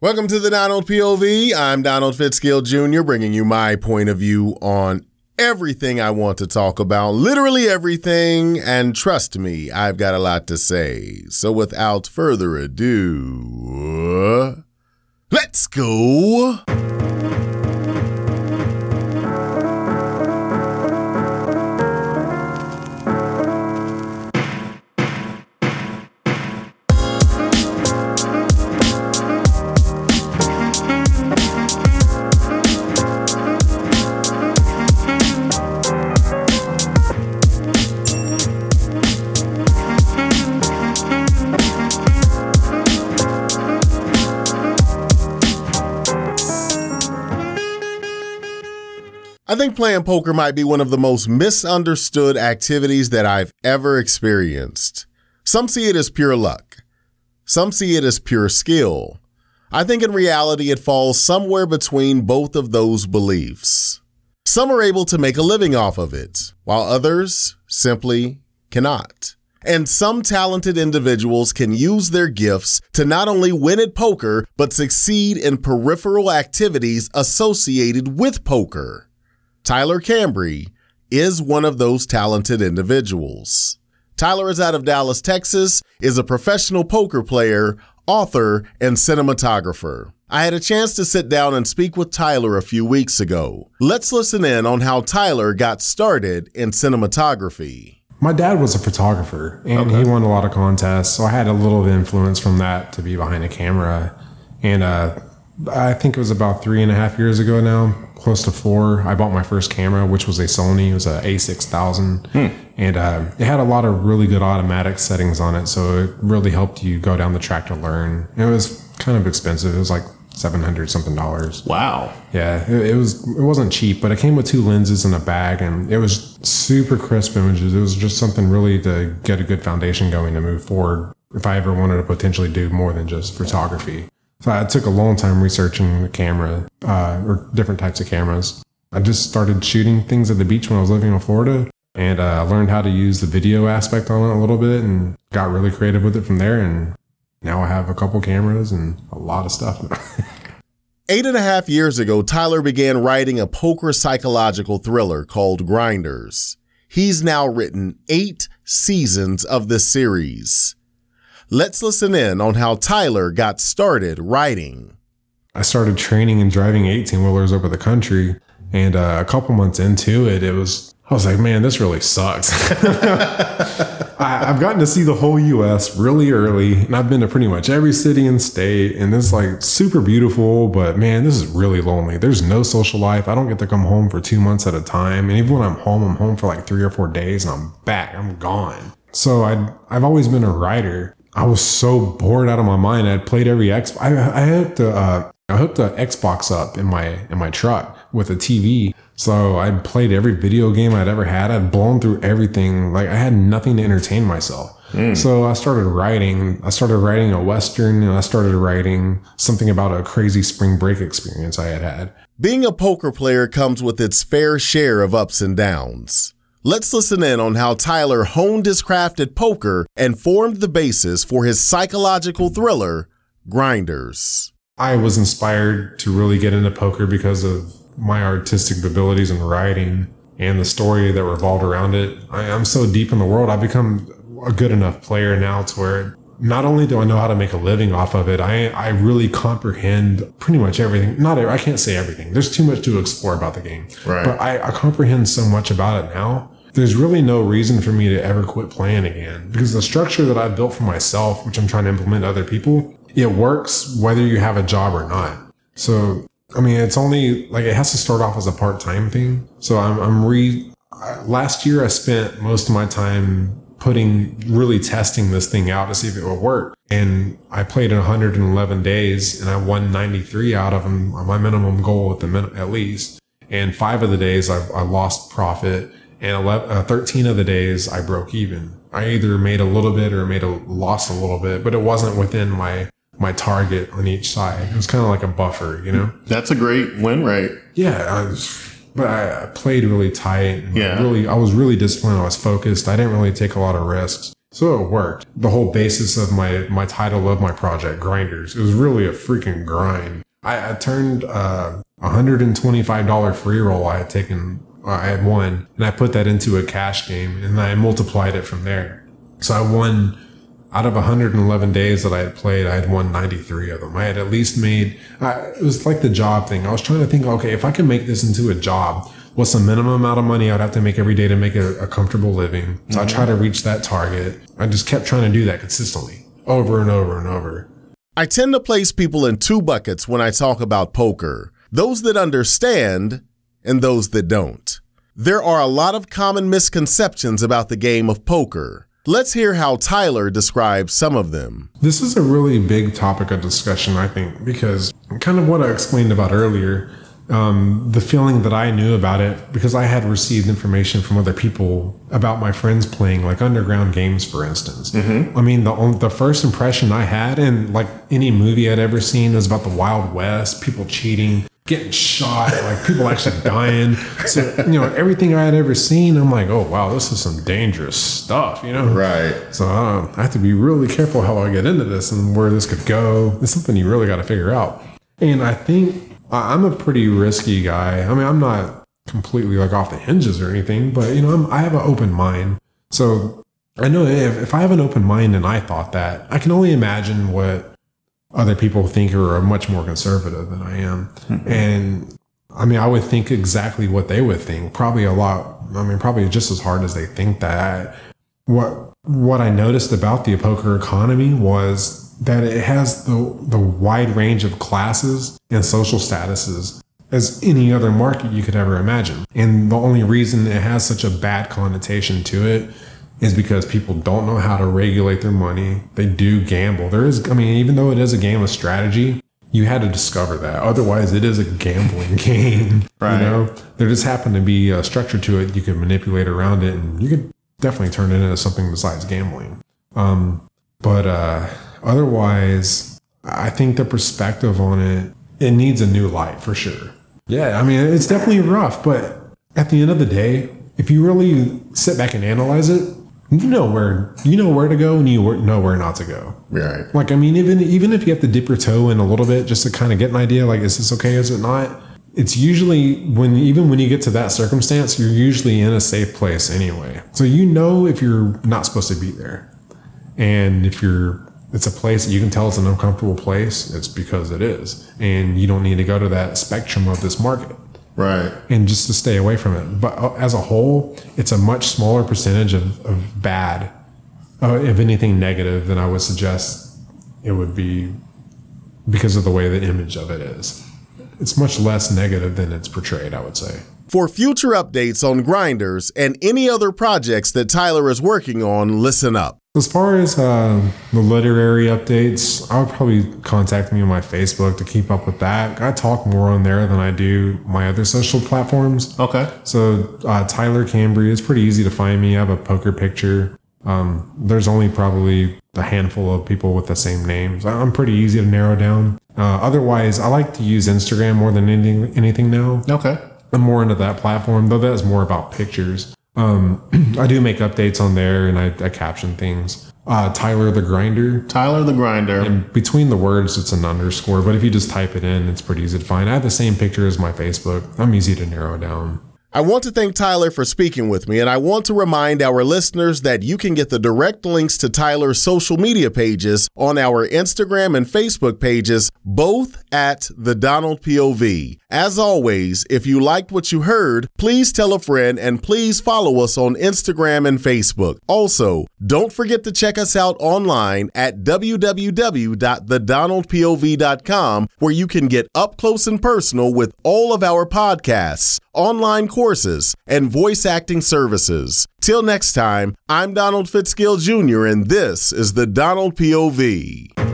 Welcome to the Donald POV. I'm Donald Fitzgill Jr., bringing you my point of view on everything I want to talk about, literally everything. And trust me, I've got a lot to say. So without further ado, let's go. I think playing poker might be one of the most misunderstood activities that I've ever experienced. Some see it as pure luck. Some see it as pure skill. I think in reality it falls somewhere between both of those beliefs. Some are able to make a living off of it, while others simply cannot. And some talented individuals can use their gifts to not only win at poker, but succeed in peripheral activities associated with poker. Tyler Cambre is one of those talented individuals. Tyler is out of Dallas, Texas, is a professional poker player, author, and cinematographer. I had a chance to sit down and speak with Tyler a few weeks ago. Let's listen in on how Tyler got started in cinematography. My dad was a photographer and okay. he won a lot of contests, so I had a little influence from that to be behind a camera. And uh, I think it was about three and a half years ago now, close to four. I bought my first camera, which was a Sony. It was a A6000, hmm. and uh, it had a lot of really good automatic settings on it. So it really helped you go down the track to learn. It was kind of expensive. It was like seven hundred something dollars. Wow. Yeah, it, it, was. It wasn't cheap, but it came with two lenses and a bag, and it was super crisp images. It was just something really to get a good foundation going to move forward. If I ever wanted to potentially do more than just photography. So I took a long time researching the camera uh, or different types of cameras. I just started shooting things at the beach when I was living in Florida and uh, learned how to use the video aspect on it a little bit and got really creative with it from there. And now I have a couple cameras and a lot of stuff. Eight and a half years ago, Tyler began writing a poker psychological thriller called Grinders. He's now written eight seasons of this series. Let's listen in on how Tyler got started writing. I started training and driving 18 wheelers over the country. And uh, a couple months into it, it was, I was like, man, this really sucks. I, have gotten to see the whole US really early. And I've been to pretty much every city and state. And it's like super beautiful. But man, this is really lonely. There's no social life. I don't get to come home for two months at a time. And even when I'm home, I'm home for like three or four days and I'm back. I'm gone. So I I've always been a writer. I was so bored out of my mind. I had played every X. I, I hooked the uh, I hooked the Xbox up in my in my truck with a TV. So I played every video game I'd ever had. I'd blown through everything. Like I had nothing to entertain myself. Mm. So I started writing. I started writing a western, and I started writing something about a crazy spring break experience I had had. Being a poker player comes with its fair share of ups and downs. Let's listen in on how Tyler honed his craft at poker and formed the basis for his psychological thriller, Grinders. I was inspired to really get into poker because of my artistic abilities in writing and the story that revolved around it. I, am so deep in the world, I've become a good enough player now to where not only do I know how to make a living off of it, I, I really comprehend pretty much everything. Not I can't say everything. There's too much to explore about the game. Right. But I, I comprehend so much about it now. There's really no reason for me to ever quit playing again because the structure that I built for myself, which I'm trying to implement to other people, it works whether you have a job or not. So, I mean, it's only like it has to start off as a part time thing. So I'm, I'm re, last year I spent most of my time putting really testing this thing out to see if it would work. And I played in 111 days and I won 93 out of them, my minimum goal at the min- at least. And five of the days I, I lost profit and 11, uh, 13 of the days I broke even. I either made a little bit or made a lost a little bit, but it wasn't within my my target on each side. It was kind of like a buffer, you know. That's a great win rate. Yeah, I was but I played really tight. yeah. Really, I was really disciplined. I was focused. I didn't really take a lot of risks. So it worked. The whole basis of my my title of my project, Grinders, it was really a freaking grind. I, I turned uh, a hundred and twenty five dollar free roll I had taken, uh, I had won, and I put that into a cash game, and I multiplied it from there. So I won out of 111 days that I had played, I had won 93 of them. I had at least made, uh, it was like the job thing. I was trying to think, okay, if I can make this into a job, what's the minimum amount of money I'd have to make every day to make a, a comfortable living? So mm-hmm. I try to reach that target. I just kept trying to do that consistently over and over and over. I tend to place people in two buckets when I talk about poker those that understand and those that don't. There are a lot of common misconceptions about the game of poker. Let's hear how Tyler describes some of them. This is a really big topic of discussion, I think, because kind of what I explained about earlier, um, the feeling that I knew about it, because I had received information from other people about my friends playing like underground games, for instance. Mm-hmm. I mean, the the first impression I had, and like any movie I'd ever seen, was about the Wild West, people cheating getting shot, like people actually dying. So, you know, everything I had ever seen, I'm like, oh, wow, this is some dangerous stuff, you know? Right. So uh, I have to be really careful how I get into this and where this could go. It's something you really got to figure out. And I think I'm a pretty risky guy. I mean, I'm not completely like off the hinges or anything, but, you know, I'm, I have an open mind. So I know if, if I have an open mind and I thought that, I can only imagine what other people think are much more conservative than I am. Mm-hmm. And I mean, I would think exactly what they would think. Probably a lot. I mean, probably just as hard as they think that. What what I noticed about the poker economy was that it has the the wide range of classes and social statuses as any other market you could ever imagine. And the only reason it has such a bad connotation to it is because people don't know how to regulate their money. They do gamble. There is, I mean, even though it is a game of strategy, you had to discover that. Otherwise, it is a gambling game. Right. You know, there just happened to be a structure to it. You could manipulate around it, and you could definitely turn it into something besides gambling. Um, but uh, otherwise, I think the perspective on it it needs a new light for sure. Yeah, I mean, it's definitely rough, but at the end of the day, if you really sit back and analyze it, you know where you know where to go and you know where not to go. Right. Like I mean, even even if you have to dip your toe in a little bit just to kind of get an idea, like is this okay? Is it not? It's usually when even when you get to that circumstance, you're usually in a safe place anyway. So you know if you're not supposed to be there, and if you're it's a place that you can tell it's an uncomfortable place, it's because it is, and you don't need to go to that spectrum of this market. Right. And just to stay away from it. But uh, as a whole, it's a much smaller percentage of, of bad, uh, if anything negative, than I would suggest it would be because of the way the image of it is. It's much less negative than it's portrayed, I would say. For future updates on Grinders and any other projects that Tyler is working on, listen up. As far as uh, the literary updates, I would probably contact me on my Facebook to keep up with that. I talk more on there than I do my other social platforms. Okay. So uh, Tyler Cambre, it's pretty easy to find me. I have a poker picture. Um, there's only probably a handful of people with the same names. I'm pretty easy to narrow down. Uh, otherwise, I like to use Instagram more than anything anything now. Okay. I'm more into that platform, though that's more about pictures. Um, I do make updates on there and I, I caption things. Uh, Tyler the Grinder. Tyler the Grinder. And between the words, it's an underscore, but if you just type it in, it's pretty easy to find. I have the same picture as my Facebook. I'm easy to narrow down. I want to thank Tyler for speaking with me, and I want to remind our listeners that you can get the direct links to Tyler's social media pages on our Instagram and Facebook pages, both at the Donald POV. As always, if you liked what you heard, please tell a friend and please follow us on Instagram and Facebook. Also, don't forget to check us out online at www.thedonaldpov.com, where you can get up close and personal with all of our podcasts online courses, and voice acting services. Till next time, I'm Donald Fitzgill Jr., and this is the Donald POV.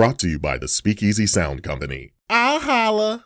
Brought to you by the Speakeasy Sound Company. I'll holla.